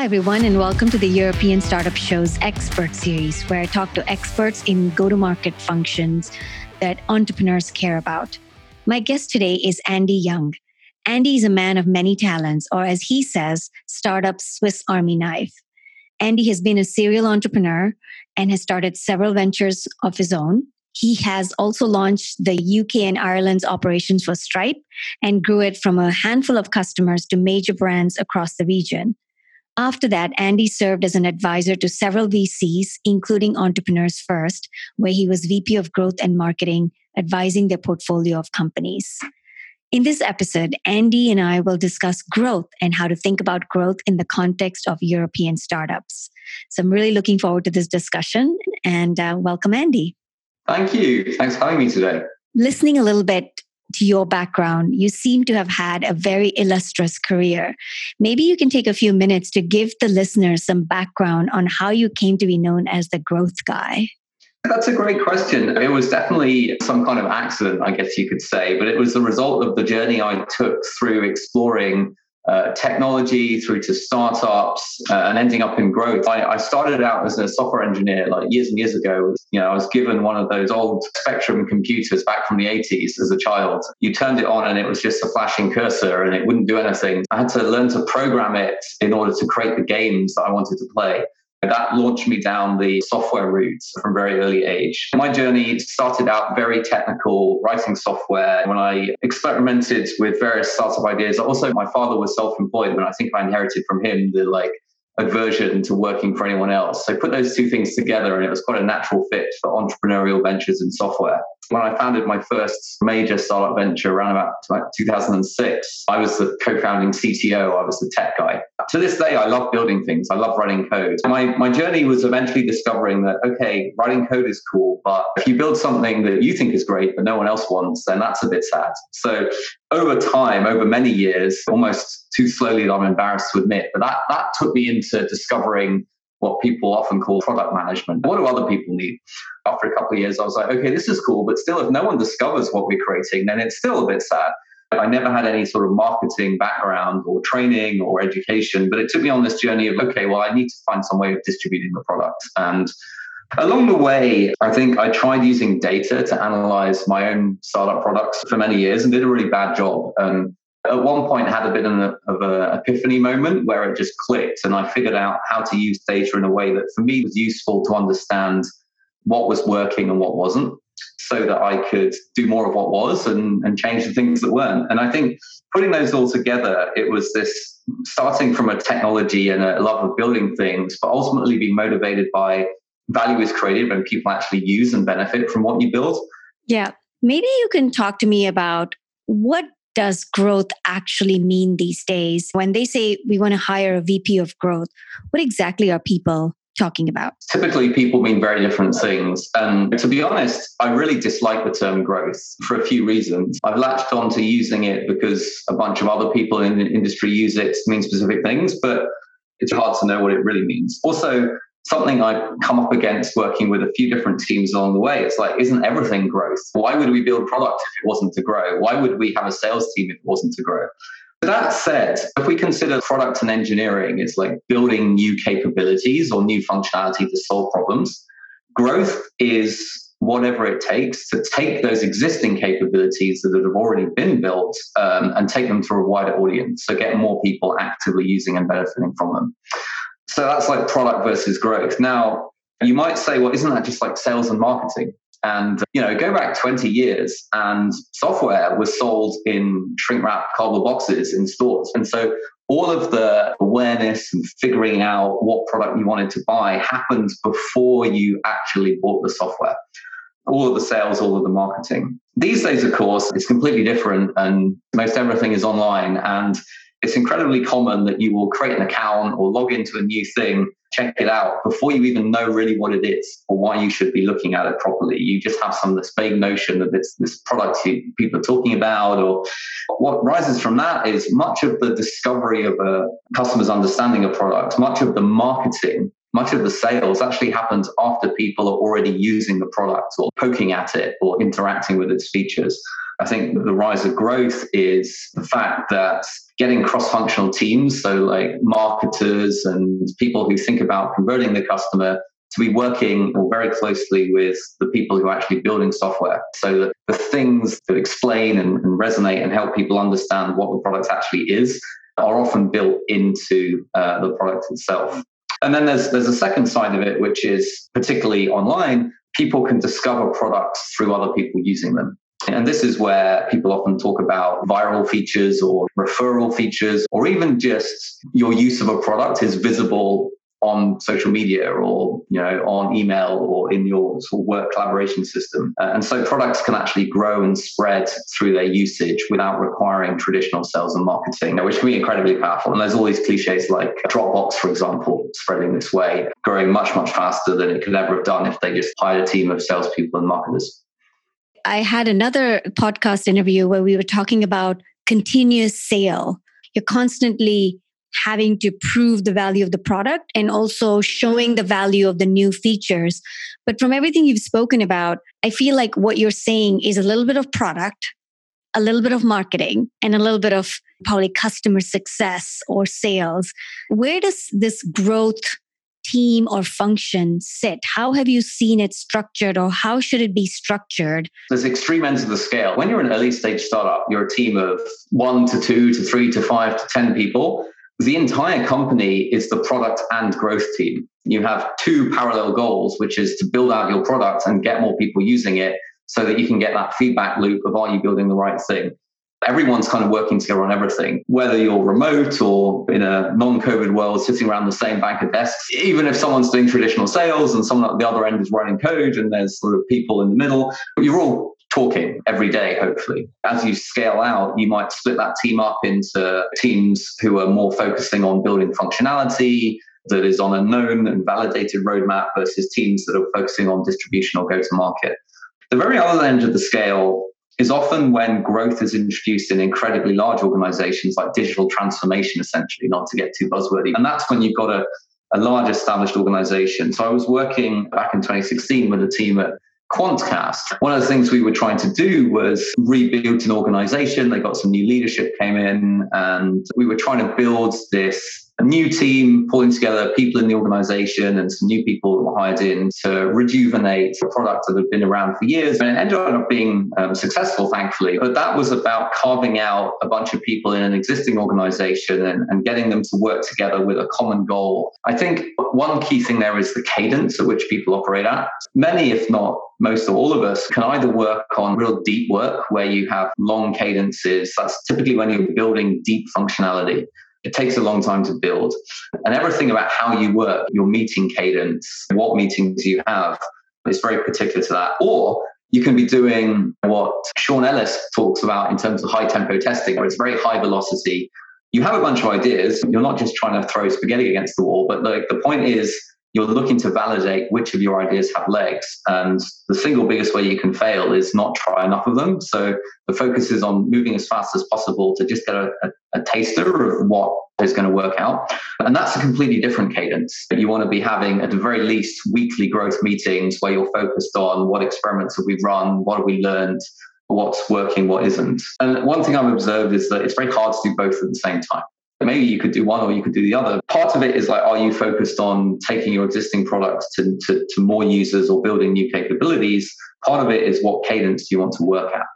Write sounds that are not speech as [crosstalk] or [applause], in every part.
Hi, everyone, and welcome to the European Startup Show's Expert Series, where I talk to experts in go to market functions that entrepreneurs care about. My guest today is Andy Young. Andy is a man of many talents, or as he says, startup Swiss Army knife. Andy has been a serial entrepreneur and has started several ventures of his own. He has also launched the UK and Ireland's operations for Stripe and grew it from a handful of customers to major brands across the region. After that, Andy served as an advisor to several VCs, including Entrepreneurs First, where he was VP of Growth and Marketing, advising their portfolio of companies. In this episode, Andy and I will discuss growth and how to think about growth in the context of European startups. So I'm really looking forward to this discussion and uh, welcome, Andy. Thank you. Thanks for having me today. Listening a little bit to your background, you seem to have had a very illustrious career. Maybe you can take a few minutes to give the listeners some background on how you came to be known as the growth guy. That's a great question. It was definitely some kind of accident, I guess you could say, but it was the result of the journey I took through exploring uh, technology through to startups uh, and ending up in growth. I, I, started out as a software engineer like years and years ago. You know, I was given one of those old Spectrum computers back from the 80s as a child. You turned it on and it was just a flashing cursor and it wouldn't do anything. I had to learn to program it in order to create the games that I wanted to play. That launched me down the software route from very early age. My journey started out very technical, writing software. When I experimented with various startup ideas, also my father was self-employed, and I think I inherited from him the like aversion to working for anyone else. So put those two things together, and it was quite a natural fit for entrepreneurial ventures in software. When I founded my first major startup venture around about 2006, I was the co-founding CTO. I was the tech guy. To this day, I love building things. I love writing code. My, my journey was eventually discovering that, okay, writing code is cool, but if you build something that you think is great, but no one else wants, then that's a bit sad. So over time, over many years, almost too slowly that I'm embarrassed to admit, but that, that took me into discovering what people often call product management. What do other people need? After a couple of years, I was like, okay, this is cool, but still, if no one discovers what we're creating, then it's still a bit sad. I never had any sort of marketing background or training or education, but it took me on this journey of, okay, well, I need to find some way of distributing the product. And Along the way, I think I tried using data to analyze my own startup products for many years and did a really bad job. And at one point, had a bit of an epiphany moment where it just clicked, and I figured out how to use data in a way that for me was useful to understand what was working and what wasn't, so that I could do more of what was and, and change the things that weren't. And I think putting those all together, it was this starting from a technology and a love of building things, but ultimately being motivated by value is created when people actually use and benefit from what you build. Yeah. Maybe you can talk to me about what does growth actually mean these days? When they say we want to hire a VP of growth, what exactly are people talking about? Typically, people mean very different things. And to be honest, I really dislike the term growth for a few reasons. I've latched on to using it because a bunch of other people in the industry use it to mean specific things, but it's hard to know what it really means. Also, something I've come up against working with a few different teams along the way. It's like, isn't everything growth? Why would we build product if it wasn't to grow? Why would we have a sales team if it wasn't to grow? That said, if we consider product and engineering as like building new capabilities or new functionality to solve problems, growth is whatever it takes to take those existing capabilities that have already been built um, and take them to a wider audience. So get more people actively using and benefiting from them. So that's like product versus growth. Now, you might say, well, isn't that just like sales and marketing? And, you know, go back 20 years and software was sold in shrink wrap cardboard boxes in stores. And so all of the awareness and figuring out what product you wanted to buy happened before you actually bought the software. All of the sales, all of the marketing. These days, of course, it's completely different and most everything is online. And it's incredibly common that you will create an account or log into a new thing, check it out before you even know really what it is or why you should be looking at it properly. You just have some this vague notion that it's this product you, people are talking about, or what rises from that is much of the discovery of a customer's understanding of product, much of the marketing much of the sales actually happens after people are already using the product or poking at it or interacting with its features. I think the rise of growth is the fact that getting cross functional teams, so like marketers and people who think about converting the customer to be working very closely with the people who are actually building software. So that the things that explain and, and resonate and help people understand what the product actually is are often built into uh, the product itself. And then there's there's a second side of it, which is particularly online, people can discover products through other people using them. And this is where people often talk about viral features or referral features, or even just your use of a product is visible on social media or you know on email or in your sort of work collaboration system. Uh, and so products can actually grow and spread through their usage without requiring traditional sales and marketing which can be incredibly powerful. And there's all these cliches like dropbox for example spreading this way growing much much faster than it could ever have done if they just hired a team of salespeople and marketers i had another podcast interview where we were talking about continuous sale you're constantly having to prove the value of the product and also showing the value of the new features. But from everything you've spoken about, I feel like what you're saying is a little bit of product, a little bit of marketing, and a little bit of probably customer success or sales. Where does this growth team or function sit? How have you seen it structured or how should it be structured? There's extreme ends of the scale. When you're an early stage startup, you're a team of one to two to three to five to 10 people the entire company is the product and growth team. You have two parallel goals, which is to build out your product and get more people using it so that you can get that feedback loop of are you building the right thing? Everyone's kind of working together on everything, whether you're remote or in a non COVID world sitting around the same bank of desks. Even if someone's doing traditional sales and someone at the other end is running code and there's sort of people in the middle, but you're all talking every day, hopefully. As you scale out, you might split that team up into teams who are more focusing on building functionality that is on a known and validated roadmap versus teams that are focusing on distribution or go to market. The very other end of the scale is often when growth is introduced in incredibly large organizations like digital transformation, essentially, not to get too buzzwordy. And that's when you've got a, a large established organization. So I was working back in 2016 with a team at Quantcast. One of the things we were trying to do was rebuild an organization. They got some new leadership came in and we were trying to build this a new team pulling together people in the organization and some new people that were hired in to rejuvenate a product that had been around for years. And it ended up being um, successful, thankfully. But that was about carving out a bunch of people in an existing organization and, and getting them to work together with a common goal. I think one key thing there is the cadence at which people operate at. Many, if not most or all of us, can either work on real deep work where you have long cadences. That's typically when you're building deep functionality. It takes a long time to build. And everything about how you work, your meeting cadence, what meetings you have, is very particular to that. Or you can be doing what Sean Ellis talks about in terms of high tempo testing, where it's very high velocity. You have a bunch of ideas. You're not just trying to throw spaghetti against the wall, but like the point is you're looking to validate which of your ideas have legs. And the single biggest way you can fail is not try enough of them. So the focus is on moving as fast as possible to just get a, a, a taster of what is going to work out. And that's a completely different cadence. You want to be having, at the very least, weekly growth meetings where you're focused on what experiments have we run, what have we learned, what's working, what isn't. And one thing I've observed is that it's very hard to do both at the same time maybe you could do one or you could do the other. Part of it is like, are you focused on taking your existing products to, to, to more users or building new capabilities? Part of it is what cadence do you want to work at?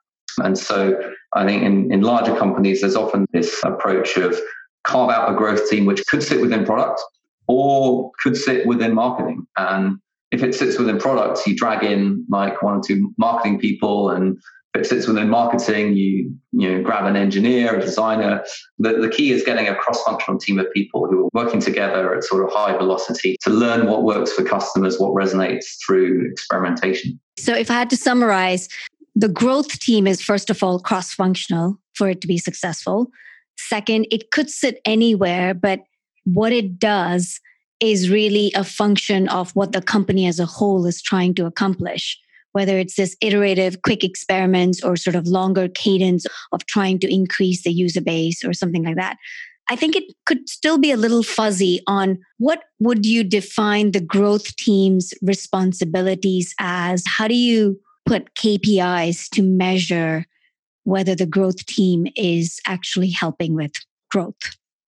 And so I think in, in larger companies, there's often this approach of carve out a growth team, which could sit within product or could sit within marketing. And if it sits within products, you drag in like one or two marketing people and it sits within marketing, you you know grab an engineer, a designer. The, the key is getting a cross-functional team of people who are working together at sort of high velocity to learn what works for customers, what resonates through experimentation. So if I had to summarize, the growth team is first of all cross-functional for it to be successful. Second, it could sit anywhere, but what it does is really a function of what the company as a whole is trying to accomplish whether it's this iterative quick experiments or sort of longer cadence of trying to increase the user base or something like that. I think it could still be a little fuzzy on what would you define the growth team's responsibilities as? How do you put KPIs to measure whether the growth team is actually helping with growth?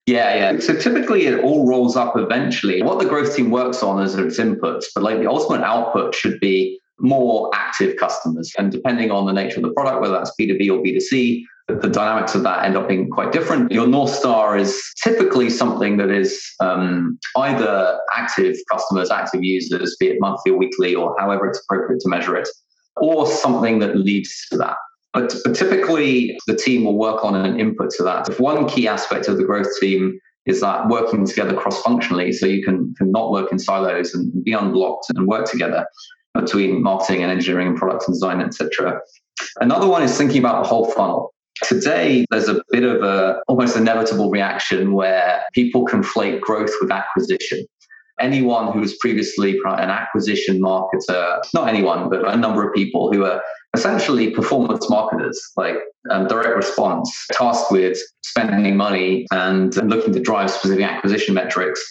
Yeah, yeah. So typically it all rolls up eventually. What the growth team works on is its inputs, but like the ultimate output should be more active customers. And depending on the nature of the product, whether that's B2B or B2C, the dynamics of that end up being quite different. Your North Star is typically something that is um, either active customers, active users, be it monthly or weekly, or however it's appropriate to measure it, or something that leads to that. But, but typically, the team will work on an input to that. If one key aspect of the growth team is that working together cross functionally, so you can, can not work in silos and be unblocked and work together between marketing and engineering and product and design, etc. Another one is thinking about the whole funnel. Today, there's a bit of a almost inevitable reaction where people conflate growth with acquisition. Anyone who was previously an acquisition marketer, not anyone, but a number of people who are essentially performance marketers, like um, direct response, tasked with spending money and, and looking to drive specific acquisition metrics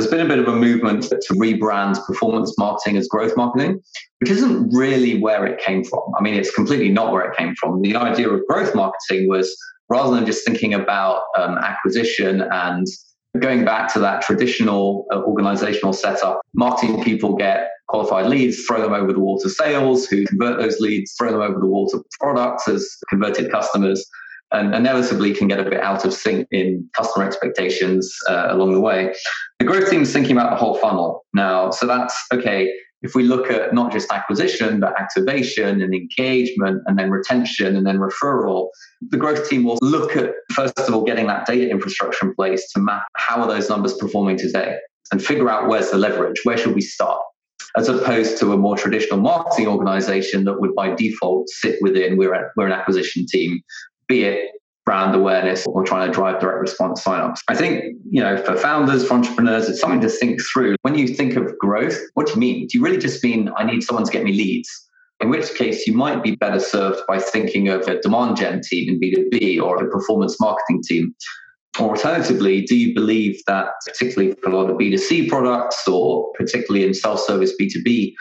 there's been a bit of a movement to rebrand performance marketing as growth marketing, which isn't really where it came from. I mean, it's completely not where it came from. The idea of growth marketing was rather than just thinking about um, acquisition and going back to that traditional uh, organizational setup, marketing people get qualified leads, throw them over the wall to sales, who convert those leads, throw them over the wall to products as converted customers and inevitably can get a bit out of sync in customer expectations uh, along the way. The growth team is thinking about the whole funnel now. So that's okay. If we look at not just acquisition, but activation and engagement and then retention and then referral, the growth team will look at, first of all, getting that data infrastructure in place to map how are those numbers performing today and figure out where's the leverage, where should we start? as opposed to a more traditional marketing organization that would by default sit within we're, we're an acquisition team be it brand awareness or trying to drive direct response signups. I think, you know, for founders, for entrepreneurs, it's something to think through. When you think of growth, what do you mean? Do you really just mean I need someone to get me leads? In which case, you might be better served by thinking of a demand gen team in B2B or a performance marketing team. Or alternatively, do you believe that, particularly for a lot of B2C products or particularly in self service B2B,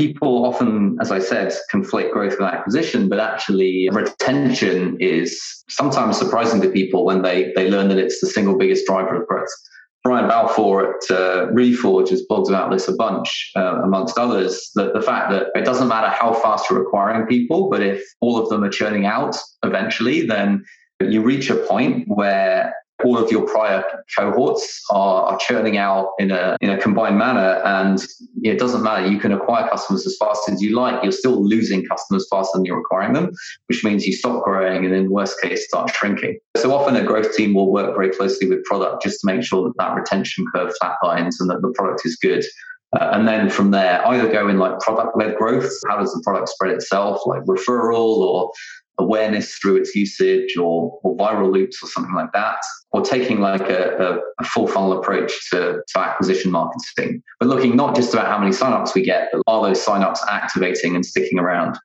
people often, as I said, conflate growth with acquisition, but actually retention is sometimes surprising to people when they, they learn that it's the single biggest driver of growth. Brian Balfour at uh, Reforge has blogged about this a bunch, uh, amongst others, that the fact that it doesn't matter how fast you're acquiring people, but if all of them are churning out eventually, then you reach a point where all of your prior cohorts are, are, churning out in a in a combined manner. And it doesn't matter. You can acquire customers as fast as you like. You're still losing customers faster than you're acquiring them which means you stop growing and in worst case start shrinking. So often a growth team will work very closely with product just to make sure that that retention curve flatlines and that the product is good. Uh, and then from there, either go in like product led growth. How does the product spread itself, like referral or awareness through its usage or, or viral loops or something like that, or taking like a, a, a, full funnel approach to, to acquisition marketing, but looking not just about how many signups we get, but are those signups activating and sticking around?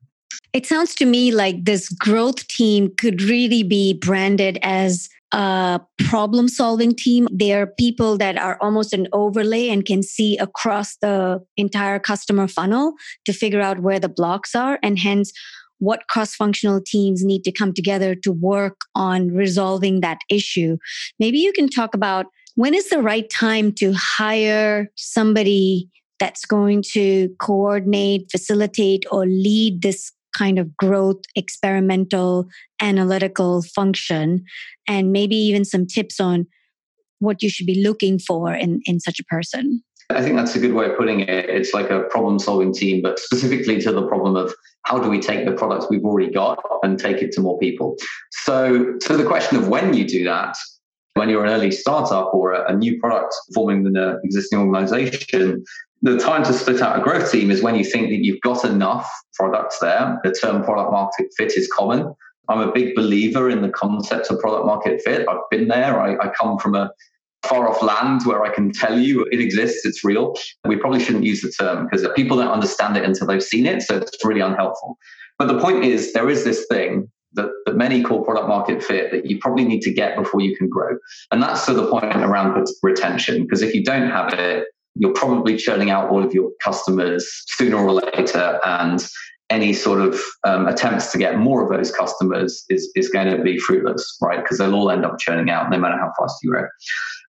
It sounds to me like this growth team could really be branded as a problem solving team. They are people that are almost an overlay and can see across the entire customer funnel to figure out where the blocks are. And hence, what cross functional teams need to come together to work on resolving that issue. Maybe you can talk about when is the right time to hire somebody that's going to coordinate, facilitate, or lead this kind of growth, experimental, analytical function, and maybe even some tips on what you should be looking for in, in such a person. I think that's a good way of putting it. It's like a problem solving team, but specifically to the problem of how do we take the products we've already got and take it to more people? So, so the question of when you do that, when you're an early startup or a, a new product forming in an existing organization, the time to split out a growth team is when you think that you've got enough products there. The term product market fit is common. I'm a big believer in the concept of product market fit. I've been there. I, I come from a far off land where I can tell you it exists, it's real. We probably shouldn't use the term because people don't understand it until they've seen it. So it's really unhelpful. But the point is, there is this thing that, that many call product market fit that you probably need to get before you can grow. And that's to the point around retention. Because if you don't have it, you're probably churning out all of your customers sooner or later. And any sort of um, attempts to get more of those customers is, is going to be fruitless, right? Because they'll all end up churning out no matter how fast you grow.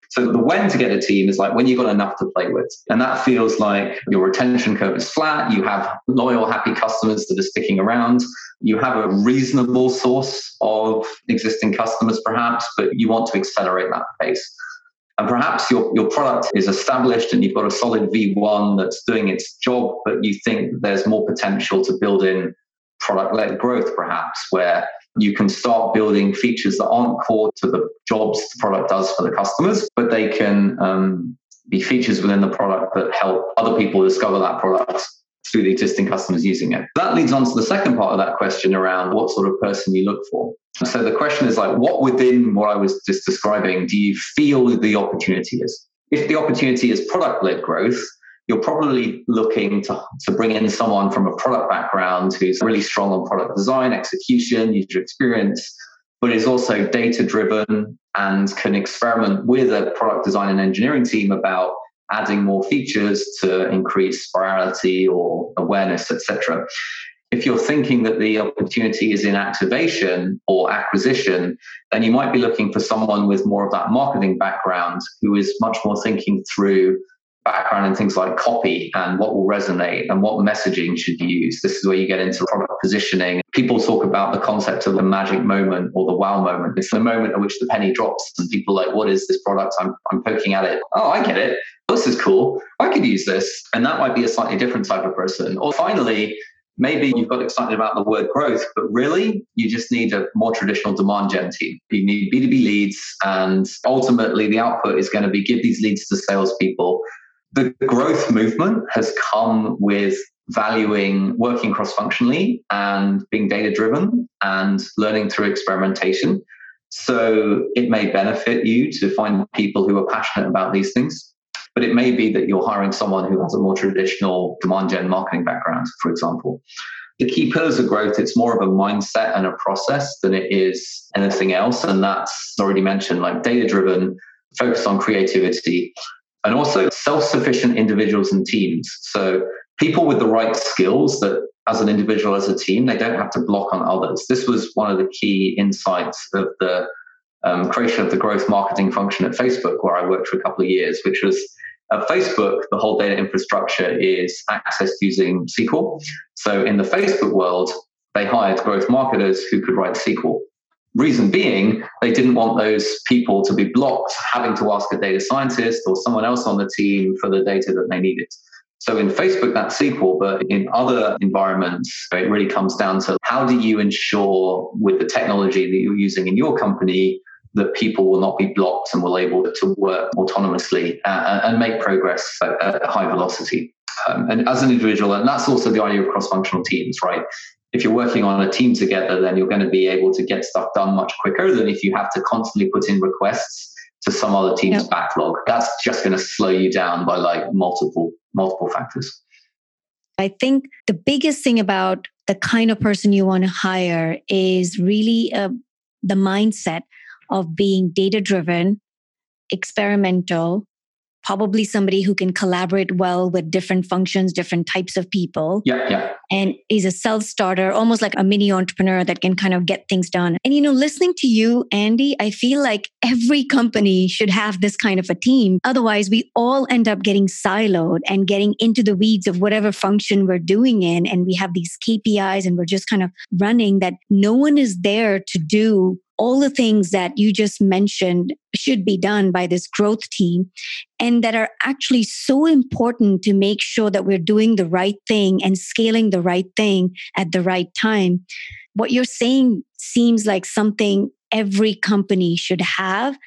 So the when to get a team is like when you've got enough to play with. And that feels like your retention curve is flat. You have loyal, happy customers that are sticking around. You have a reasonable source of existing customers, perhaps, but you want to accelerate that pace. And perhaps your, your product is established and you've got a solid V1 that's doing its job, but you think there's more potential to build in product led growth, perhaps, where you can start building features that aren't core to the jobs the product does for the customers, but they can um, be features within the product that help other people discover that product through the existing customers using it. That leads on to the second part of that question around what sort of person you look for. So the question is like, what within what I was just describing do you feel the opportunity is? If the opportunity is product led growth, you're probably looking to, to bring in someone from a product background who's really strong on product design, execution, user experience, but is also data driven and can experiment with a product design and engineering team about adding more features to increase virality or awareness, etc. If you're thinking that the opportunity is in activation or acquisition, then you might be looking for someone with more of that marketing background who is much more thinking through background in things like copy and what will resonate and what messaging should you use. This is where you get into product positioning. People talk about the concept of the magic moment or the wow moment. It's the moment at which the penny drops and people like, what is this product? I'm, I'm poking at it. Oh, I get it. This is cool. I could use this. And that might be a slightly different type of person. Or finally, maybe you've got excited about the word growth, but really you just need a more traditional demand gen team. You need B2B leads, and ultimately the output is going to be give these leads to salespeople. The growth movement has come with valuing working cross functionally and being data driven and learning through experimentation. So it may benefit you to find people who are passionate about these things. But it may be that you're hiring someone who has a more traditional demand gen marketing background, for example. The key pillars of growth, it's more of a mindset and a process than it is anything else. And that's already mentioned, like data driven, focused on creativity, and also self sufficient individuals and teams. So people with the right skills that as an individual, as a team, they don't have to block on others. This was one of the key insights of the um, creation of the growth marketing function at Facebook, where I worked for a couple of years, which was at Facebook, the whole data infrastructure is accessed using SQL. So in the Facebook world, they hired growth marketers who could write SQL. Reason being, they didn't want those people to be blocked having to ask a data scientist or someone else on the team for the data that they needed. So in Facebook, that's SQL, but in other environments, it really comes down to how do you ensure with the technology that you're using in your company that people will not be blocked and will able to work autonomously uh, and make progress at, high velocity. Um, and as an individual, and that's also the idea of cross-functional teams, right? If you're working on a team together, then you're going to be able to get stuff done much quicker than if you have to constantly put in requests to some other team's yep. backlog. That's just going to slow you down by like multiple multiple factors. I think the biggest thing about the kind of person you want to hire is really uh, the mindset of being data driven, experimental, probably somebody who can collaborate well with different functions, different types of people. Yeah, yeah. And is a self starter, almost like a mini entrepreneur that can kind of get things done. And, you know, listening to you, Andy, I feel like every company should have this kind of a team. Otherwise, we all end up getting siloed and getting into the weeds of whatever function we're doing in. And we have these KPIs and we're just kind of running that no one is there to do all the things that you just mentioned should be done by this growth team and that are actually so important to make sure that we're doing the right thing and scaling the right thing at the right time. What you're saying seems like something every company should have,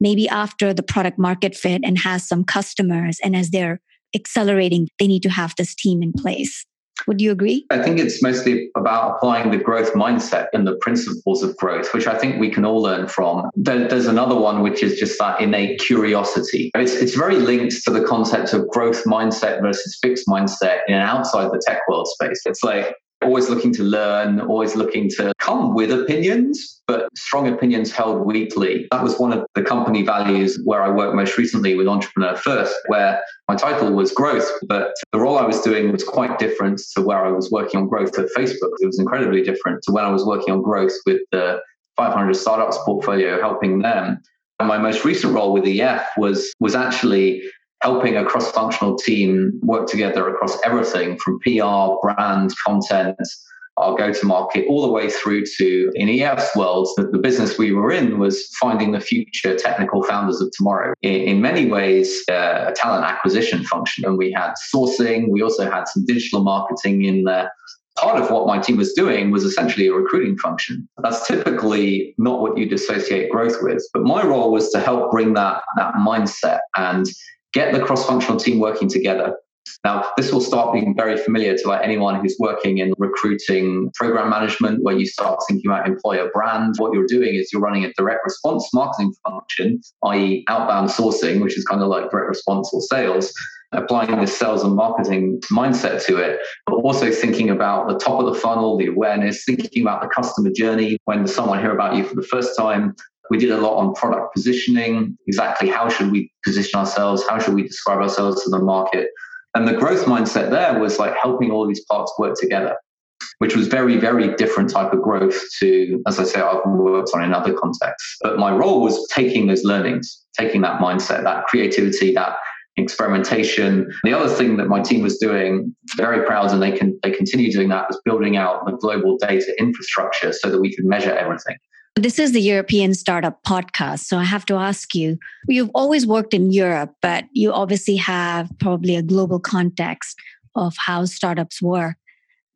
maybe after the product market fit and has some customers. And as they're accelerating, they need to have this team in place. Would you agree? I think it's mostly about applying the growth mindset and the principles of growth, which I think we can all learn from. there's another one, which is just that innate curiosity. It's, it's very linked to the concept of growth mindset versus fixed mindset in outside the tech world space. It's like always looking to learn, always looking to come with opinions, but strong opinions held weakly. That was one of the company values where I worked most recently with Entrepreneur First, where my title was growth, but the role I was doing was quite different to where I was working on growth at Facebook. It was incredibly different to when I was working on growth with the 500 startups portfolio, helping them. And my most recent role with EF was was actually helping a cross-functional team work together across everything from PR, brand, content, our go-to-market, all the way through to in EF's world, the, the business we were in was finding the future technical founders of tomorrow. In, in many ways, uh, a talent acquisition function, and we had sourcing. We also had some digital marketing in there part of what my team was doing was essentially a recruiting function. That's typically not what you'd associate growth with. But my role was to help bring that, that mindset and get the cross-functional team working together. Now, this will start being very familiar to like anyone who's working in recruiting program management, where you start thinking about employer brand. What you're doing is you're running a direct response marketing function, i.e., outbound sourcing, which is kind of like direct response or sales, applying this sales and marketing mindset to it, but also thinking about the top of the funnel, the awareness, thinking about the customer journey when someone hear about you for the first time, we did a lot on product positioning, exactly how should we position ourselves, how should we describe ourselves to the market. And the growth mindset there was like helping all these parts work together, which was very, very different type of growth to, as I say, I've worked on in other contexts. But my role was taking those learnings, taking that mindset, that creativity, that experimentation. The other thing that my team was doing, very proud, and they can they continue doing that, was building out the global data infrastructure so that we could measure everything. This is the European Startup Podcast. So I have to ask you you've always worked in Europe, but you obviously have probably a global context of how startups work.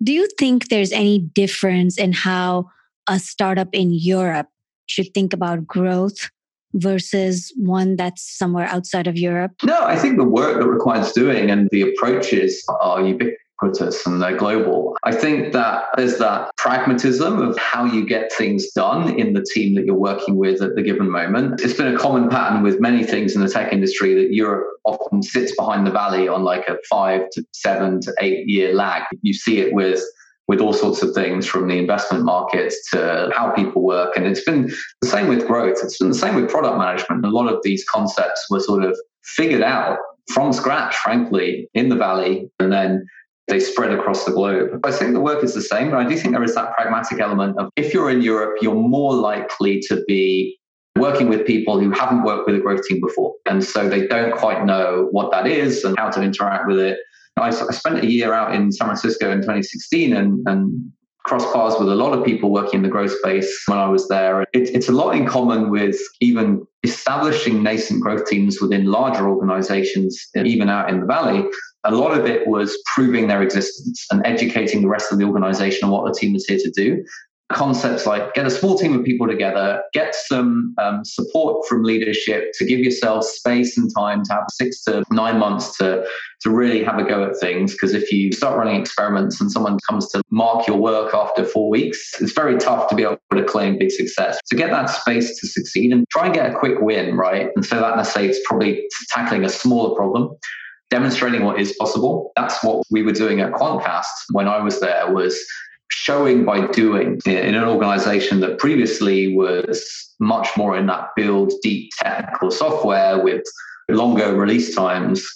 Do you think there's any difference in how a startup in Europe should think about growth versus one that's somewhere outside of Europe? No, I think the work that requires doing and the approaches are ubiquitous ubiquitous and they're global. I think that there's that pragmatism of how you get things done in the team that you're working with at the given moment. It's been a common pattern with many things in the tech industry that Europe often sits behind the valley on like a five to seven to eight year lag. You see it with with all sorts of things from the investment markets to how people work. And it's been the same with growth. It's been the same with product management. A lot of these concepts were sort of figured out from scratch, frankly, in the valley. And then they spread across the globe. I think the work is the same, but I do think there is that pragmatic element of if you're in Europe, you're more likely to be working with people who haven't worked with a growth team before. And so they don't quite know what that is and how to interact with it. I, I spent a year out in San Francisco in 2016 and, and cross paths with a lot of people working in the growth space when I was there. It, it's a lot in common with even establishing nascent growth teams within larger organizations, even out in the valley. A lot of it was proving their existence and educating the rest of the organization on what the team was here to do concepts like get a small team of people together, get some um, support from leadership to give yourself space and time to have six to nine months to, to really have a go at things. Because if you start running experiments and someone comes to mark your work after four weeks, it's very tough to be able to claim big success. To get that space to succeed and try and get a quick win, right? And so that necessitates probably tackling a smaller problem demonstrating what is possible. That's what we were doing at Quantcast when I was there was showing by doing in an organization that previously was much more in that build deep technical software with longer release times.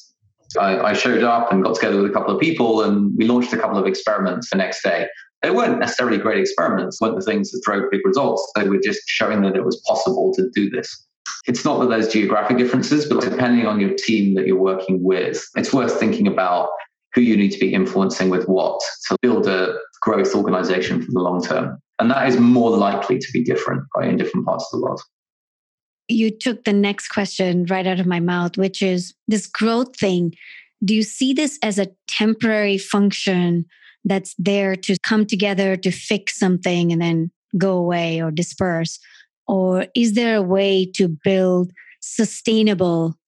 I, I, showed up and got together with a couple of people and we launched a couple of experiments the next day. They weren't necessarily great experiments, weren't the things that drove big results. They were just showing that it was possible to do this. It's not that there's geographic differences, but depending on your team that you're working with, it's worth thinking about who you need to be influencing with what to build a growth organization for the long term. And that is more likely to be different right, in different parts of the world. You took the next question right out of my mouth, which is this growth thing. Do you see this as a temporary function that's there to come together to fix something and then go away or disperse? Or is there a way to build sustainable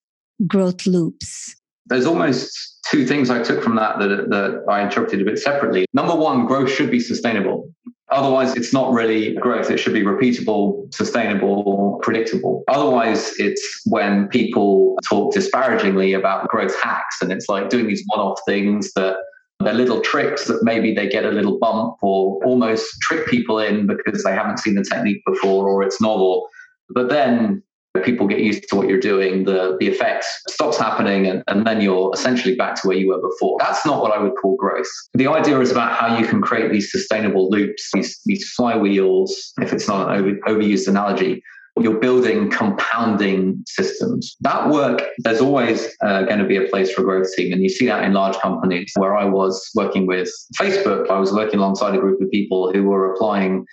growth loops? There's almost two things I took from that, that that I interpreted a bit separately. Number one, growth should be sustainable. Otherwise, it's not really growth. It should be repeatable, sustainable, predictable. Otherwise, it's when people talk disparagingly about growth hacks and it's like doing these one off things that They're little tricks that maybe they get a little bump or almost trick people in because they haven't seen the technique before or it's novel. But then people get used to what you're doing, the, the effect stops happening, and, and then you're essentially back to where you were before. That's not what I would call growth. The idea is about how you can create these sustainable loops, these, these flywheels, if it's not an over, overused analogy. You're building compounding systems. That work, there's always uh, going to be a place for a growth team. And you see that in large companies. Where I was working with Facebook, I was working alongside a group of people who were applying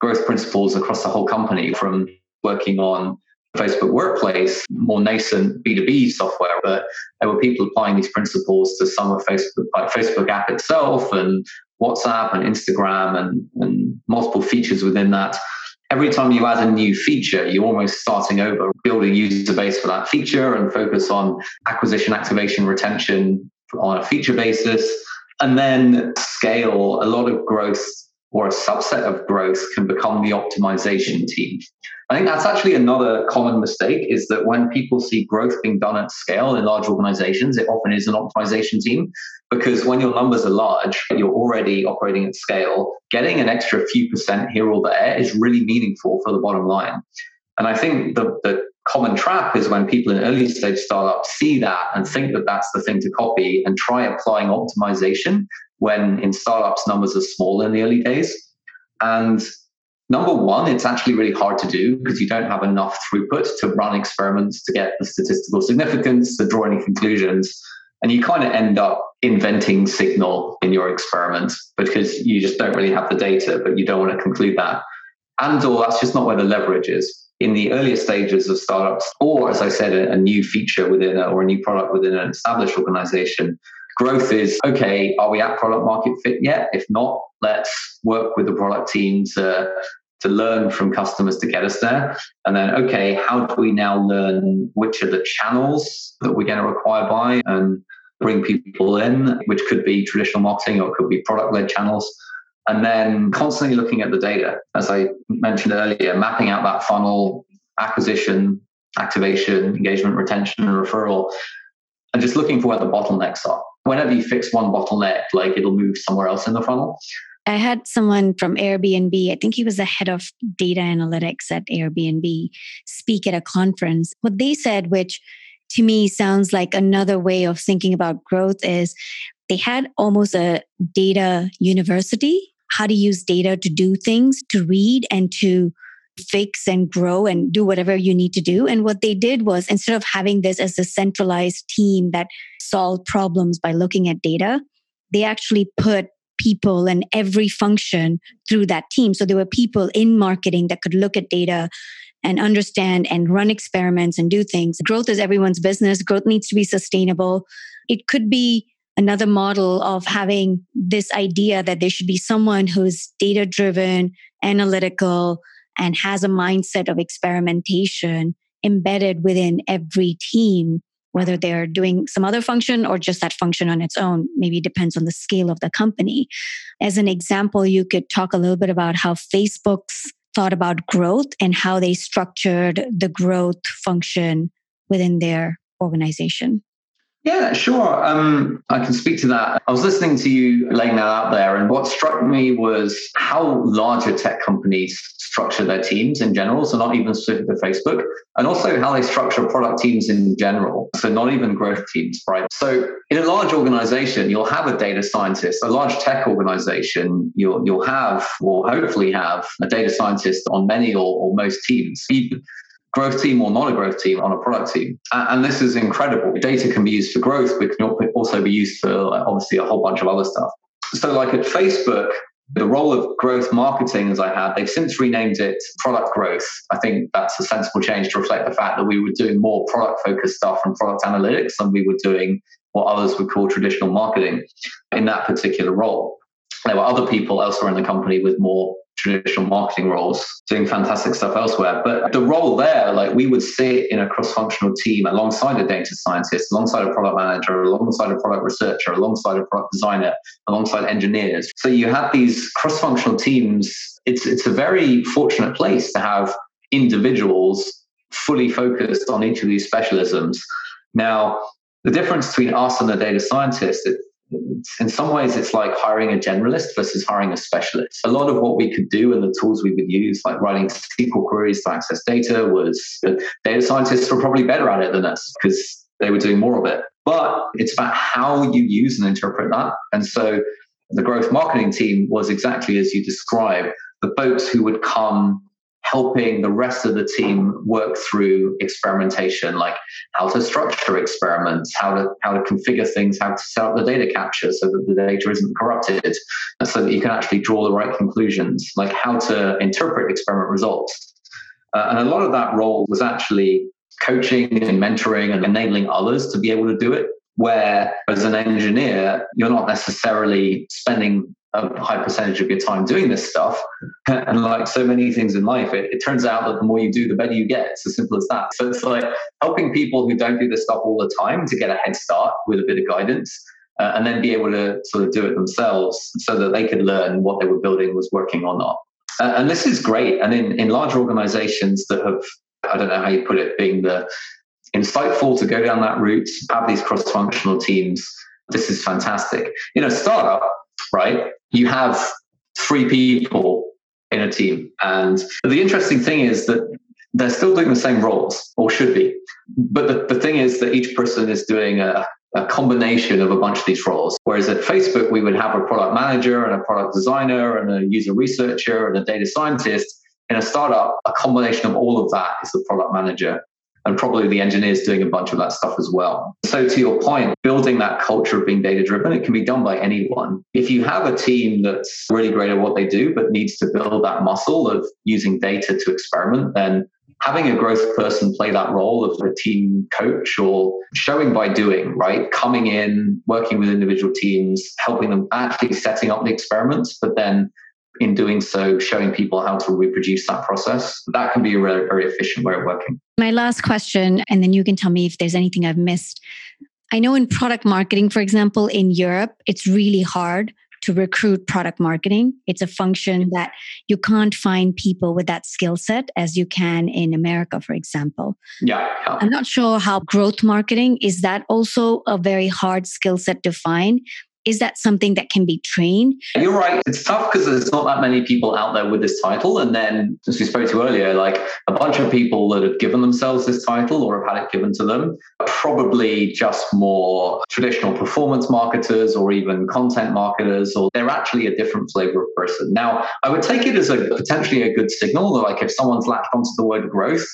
growth principles across the whole company from working on Facebook Workplace, more nascent B2B software, but there were people applying these principles to some of Facebook, like Facebook app itself and WhatsApp and Instagram and, and multiple features within that. Every time you add a new feature, you're almost starting over, build a user base for that feature and focus on acquisition, activation, retention on a feature basis. And then scale a lot of growth or a subset of growth can become the optimization team. I think that's actually another common mistake is that when people see growth being done at scale in large organizations, it often is an optimization team because when your numbers are large, you're already operating at scale. Getting an extra few percent here or there is really meaningful for the bottom line. And I think the, the common trap is when people in early stage startups see that and think that that's the thing to copy and try applying optimization when in startups numbers are small in the early days. And Number one, it's actually really hard to do because you don't have enough throughput to run experiments to get the statistical significance, to draw any conclusions. And you kind of end up inventing signal in your experiments because you just don't really have the data, but you don't want to conclude that. And or that's just not where the leverage is. In the earlier stages of startups, or as I said, a, a new feature within a, or a new product within an established organization, growth is okay, are we at product market fit yet? If not, let's work with the product team to to learn from customers to get us there. And then, okay, how do we now learn which are the channels that we're going to require by and bring people in, which could be traditional marketing or it could be product led channels. And then constantly looking at the data, as I mentioned earlier, mapping out that funnel, acquisition, activation, engagement, retention, and referral, and just looking for where the bottlenecks are. Whenever you fix one bottleneck, like it'll move somewhere else in the funnel. I had someone from Airbnb, I think he was the head of data analytics at Airbnb, speak at a conference. What they said, which to me sounds like another way of thinking about growth, is they had almost a data university, how to use data to do things, to read and to fix and grow and do whatever you need to do. And what they did was instead of having this as a centralized team that solved problems by looking at data, they actually put people and every function through that team. So there were people in marketing that could look at data and understand and run experiments and do things. Growth is everyone's business. Growth needs to be sustainable. It could be another model of having this idea that there should be someone who's data driven, analytical, and has a mindset of experimentation embedded within every team whether they're doing some other function or just that function on its own. Maybe depends on the scale of the company. As an example, you could talk a little bit about how Facebook's thought about growth and how they structured the growth function within their organization. Yeah, sure. Um, I can speak to that. I was listening to you laying that out there, and what struck me was how larger tech companies structure their teams in general. So, not even specific to Facebook, and also how they structure product teams in general. So, not even growth teams, right? So, in a large organization, you'll have a data scientist. A large tech organization, you'll you'll have, or hopefully have, a data scientist on many or, or most teams Even, growth team or not a growth team on a product team. And this is incredible. Data can be used for growth, but can also be used for obviously a whole bunch of other stuff. So, like at Facebook, the role of growth marketing, as I had, they've since renamed it product growth. I think that's a sensible change to reflect the fact that we were doing more product focused stuff and product analytics than we were doing what others would call traditional marketing in that particular role. There were other people elsewhere in the company with more traditional marketing roles doing fantastic stuff elsewhere. But the role there, like we would sit in a cross-functional team alongside a data scientist, alongside a product manager, alongside a product researcher, alongside a product designer, alongside engineers. So you have these cross-functional teams. It's it's a very fortunate place to have individuals fully focused on each of these specialisms. Now, the difference between us and the data scientist, in some ways it's like hiring a generalist versus hiring a specialist. A lot of what we could do and the tools we would use, like writing SQL queries to access data, was data scientists were probably better at it than us because they were doing more of it. But it's about how you use and interpret that. And so the growth marketing team was exactly as you described the folks who would come helping the rest of the team work through experimentation, like how to structure experiments, how to how to configure things, how to set up the data capture so that the data isn't corrupted, so that you can actually draw the right conclusions, like how to interpret experiment results. Uh, and a lot of that role was actually coaching and mentoring and enabling others to be able to do it. Where as an engineer, you're not necessarily spending a high percentage of your time doing this stuff. [laughs] And like so many things in life, it, it, turns out that the more you do, the better you get. It's as simple as that. So it's like helping people who don't do this stuff all the time to get a head start with a bit of guidance. Uh, and then be able to sort of do it themselves so that they could learn what they were building was working or not. Uh, and this is great. And in, in large organizations that have, I don't know how you put it, being the insightful to go down that route, have these cross functional teams, this is fantastic. In a startup, right, you have three people in a team. And the interesting thing is that they're still doing the same roles, or should be. But the, the thing is that each person is doing a, a combination of a bunch of these roles. Whereas at Facebook, we would have a product manager and a product designer and a user researcher and a data scientist. In a startup, a combination of all of that is the product manager and probably the engineers doing a bunch of that stuff as well. So, to your point, building that culture of being data driven, it can be done by anyone. If you have a team that's really great at what they do, but needs to build that muscle of using data to experiment, then having a growth person play that role of a team coach or showing by doing, right? Coming in, working with individual teams, helping them actually setting up the experiments, but then in doing so, showing people how to reproduce that process. That can be a very, very efficient way of working. My last question, and then you can tell me if there's anything I've missed. I know in product marketing, for example, in Europe, it's really hard to recruit product marketing. It's a function that you can't find people with that skill set as you can in America, for example. Yeah, yeah. I'm not sure how growth marketing is that also a very hard skill set to find is that something that can be trained? You're right. It's tough because there's not that many people out there with this title. And then, as we spoke to earlier, like a bunch of people that have given themselves this title or have had it given to them, are probably just more traditional performance marketers or even content marketers, or they're actually a different flavor of person. Now, I would take it as a potentially a good signal that, like, if someone's latched onto the word growth,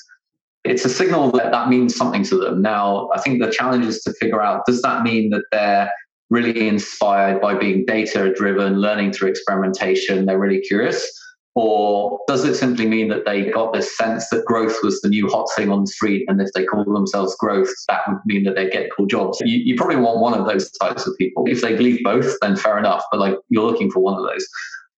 it's a signal that that means something to them. Now, I think the challenge is to figure out does that mean that they're really inspired by being data driven, learning through experimentation, they're really curious? Or does it simply mean that they got this sense that growth was the new hot thing on the street? And if they call themselves growth, that would mean that they get cool jobs. You, you probably want one of those types of people. If they believe both, then fair enough. But like you're looking for one of those.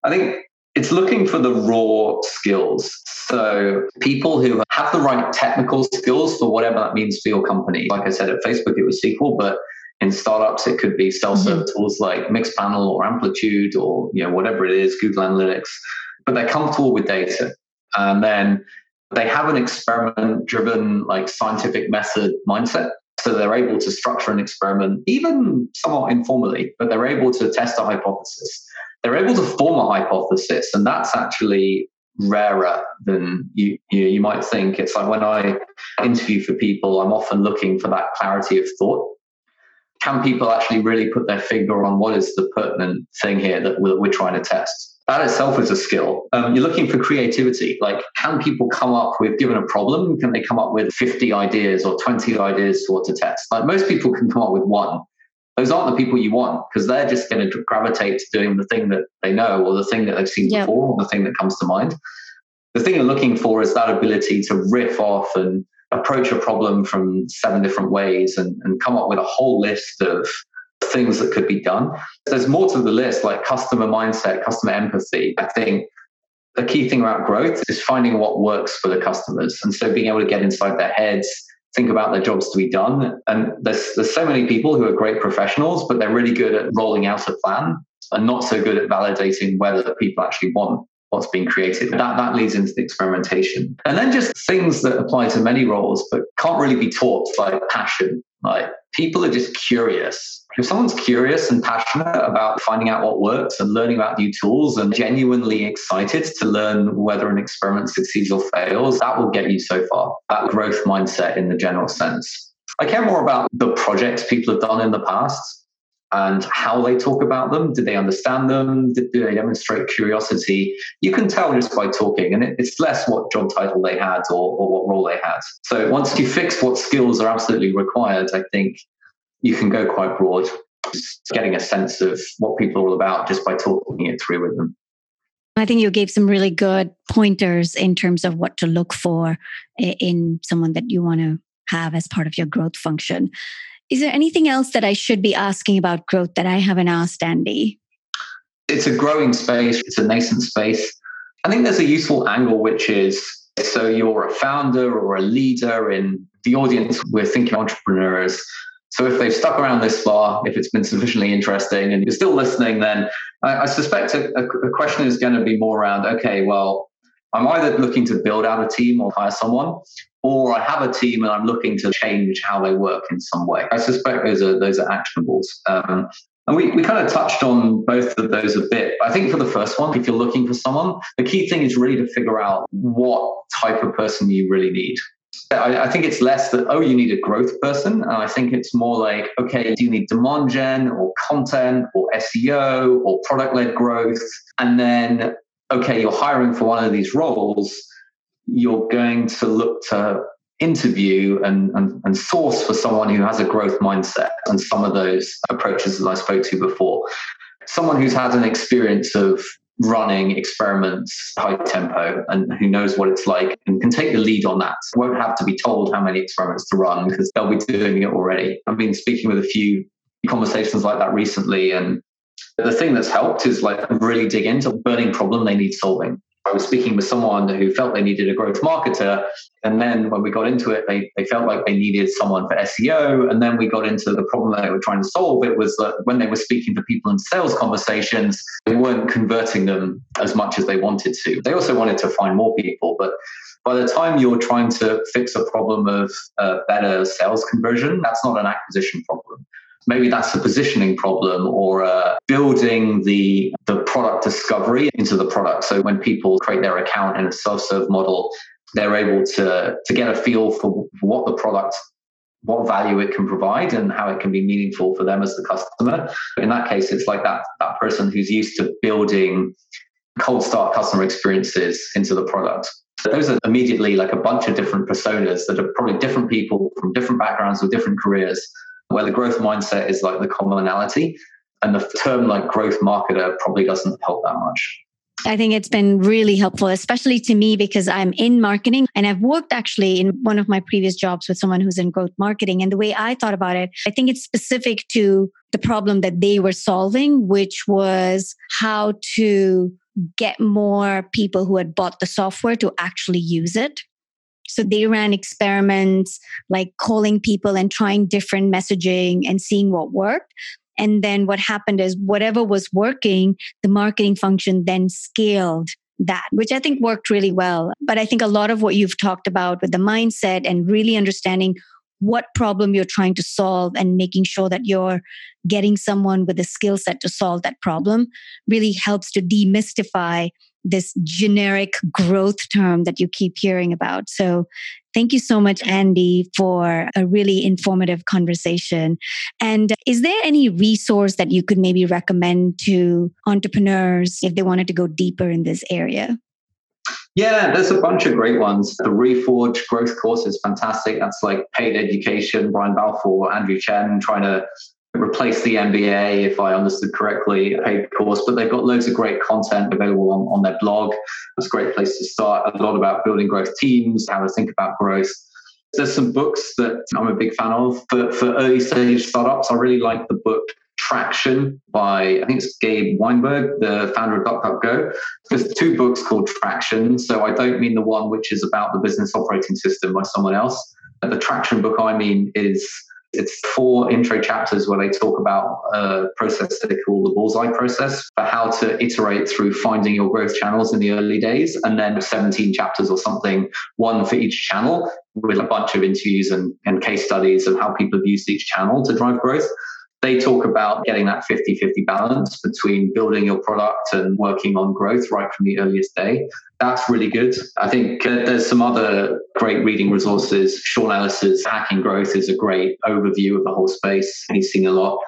I think it's looking for the raw skills. So people who have the right technical skills for whatever that means for your company. Like I said, at Facebook, it was SQL, but in startups, it could be self-serve mm-hmm. tools like Mixpanel or Amplitude or you know whatever it is, Google Analytics. But they're comfortable with data, and then they have an experiment-driven, like scientific method mindset. So they're able to structure an experiment, even somewhat informally, but they're able to test a hypothesis. They're able to form a hypothesis, and that's actually rarer than you, you, you might think. It's like when I interview for people, I'm often looking for that clarity of thought can people actually really put their finger on what is the pertinent thing here that we're, we're trying to test? That itself is a skill. Um, you're looking for creativity. Like, can people come up with, given a problem, can they come up with 50 ideas or 20 ideas to what to test? Like, most people can come up with one. Those aren't the people you want because they're just going to gravitate to doing the thing that they know or the thing that they've seen yep. before or the thing that comes to mind. The thing you're looking for is that ability to riff off and approach a problem from seven different ways and, and come up with a whole list of things that could be done. There's more to the list, like customer mindset, customer empathy. I think the key thing about growth is finding what works for the customers. And so being able to get inside their heads, think about their jobs to be done. And there's, there's so many people who are great professionals, but they're really good at rolling out a plan and not so good at validating whether people actually want what's being created. That, that leads into the experimentation. And then just things that apply to many roles, but can't really be taught, like passion. Like people are just curious. If someone's curious and passionate about finding out what works and learning about new tools and genuinely excited to learn whether an experiment succeeds or fails, that will get you so far. That growth mindset in the general sense. I care more about the projects people have done in the past and how they talk about them. Did they understand them? Did, they demonstrate curiosity? You can tell just by talking, and it, it's less what job title they had or, or what role they had. So once you fix what skills are absolutely required, I think you can go quite broad, just getting a sense of what people are all about just by talking it through with them. I think you gave some really good pointers in terms of what to look for eh, in someone that you want to have as part of your growth function. Is there anything else that I should be asking about growth that I haven't asked, Andy? It's a growing space, it's a nascent space. I think there's a useful angle, which is so you're a founder or a leader in the audience, we're thinking entrepreneurs. So if they've stuck around this far, if it's been sufficiently interesting and you're still listening, then I, I suspect a, a question is going to be more around okay, well, I'm either looking to build out a team or hire someone, or I have a team and I'm looking to change how they work in some way. I suspect those are those are actionables. Um, and we, we kind of touched on both of those a bit. I think for the first one, if you're looking for someone, the key thing is really to figure out what type of person you really need. I, I think it's less that, oh, you need a growth person. And I think it's more like, okay, do you need demand gen or content or SEO or product led growth? And then okay, you're hiring for one of these roles, you're going to look to interview and, and, and source for someone who has a growth mindset and some of those approaches that I spoke to before. Someone who's had an experience of running experiments high tempo and who knows what it's like and can take the lead on that. Won't have to be told how many experiments to run because they'll be doing it already. I've been speaking with a few conversations like that recently and the thing that's helped is like really dig into burning problem they need solving. I was speaking with someone who felt they needed a growth marketer. And then when we got into it, they, they felt like they needed someone for SEO. And then we got into the problem that they were trying to solve. It was that when they were speaking to people in sales conversations, they weren't converting them as much as they wanted to. They also wanted to find more people. But by the time you're trying to fix a problem of uh, better sales conversion, that's not an acquisition problem maybe that's a positioning problem or uh, building the the product discovery into the product. So when people create their account in a self-serve model they're able to to get a feel for what the product what value it can provide and how it can be meaningful for them as the customer. In that case it's like that that person who's used to building cold start customer experiences into the product. So those are immediately like a bunch of different personas that are probably different people from different backgrounds with different careers where the growth mindset is like the commonality. And the term like growth marketer probably doesn't help that much. I think it's been really helpful, especially to me because I'm in marketing and I've worked actually in one of my previous jobs with someone who's in growth marketing. And the way I thought about it, I think it's specific to the problem that they were solving, which was how to get more people who had bought the software to actually use it. So they ran experiments like calling people and trying different messaging and seeing what worked. And then what happened is whatever was working, the marketing function then scaled that, which I think worked really well. But I think a lot of what you've talked about with the mindset and really understanding what problem you're trying to solve and making sure that you're getting someone with a skill set to solve that problem really helps to demystify this generic growth term that you keep hearing about. So, thank you so much, Andy, for a really informative conversation. And is there any resource that you could maybe recommend to entrepreneurs if they wanted to go deeper in this area? Yeah, there's a bunch of great ones. The Reforge growth course is fantastic. That's like paid education. Brian Balfour, Andrew Chen trying to replace the MBA, if I understood correctly, a paid course, but they've got loads of great content available on, on their blog. It's a great place to start. A lot about building growth teams, how to think about growth. There's some books that I'm a big fan of. For, for early stage startups, I really like the book Traction by, I think it's Gabe Weinberg, the founder of DuckDuckGo. There's two books called Traction. So I don't mean the one which is about the business operating system by someone else. The Traction book I mean is It's four intro chapters where they talk about a process they call the bullseye process for how to iterate through finding your growth channels in the early days. And then 17 chapters or something, one for each channel with a bunch of interviews and, and case studies of how people have used each channel to drive growth. They talk about getting that 50 50 balance between building your product and working on growth right from the earliest day. That's really good. I think uh, there's some other great reading resources. Sean Ellis's Hacking Growth is a great overview of the whole space. He's seen a lot.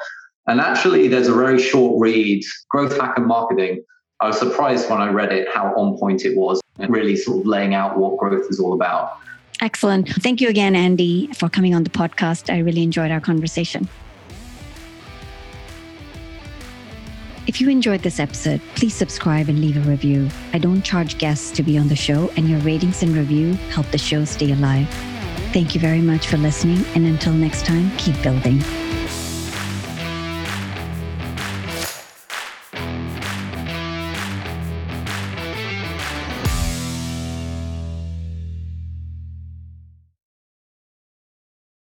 And actually, there's a very short read, Growth Hacker Marketing. I was surprised when I read it how on point it was and really sort of laying out what growth is all about. Excellent. Thank you again, Andy, for coming on the podcast. I really enjoyed our conversation. If you enjoyed this episode, please subscribe and leave a review. I don't charge guests to be on the show, and your ratings and review help the show stay alive. Thank you very much for listening, and until next time, keep building.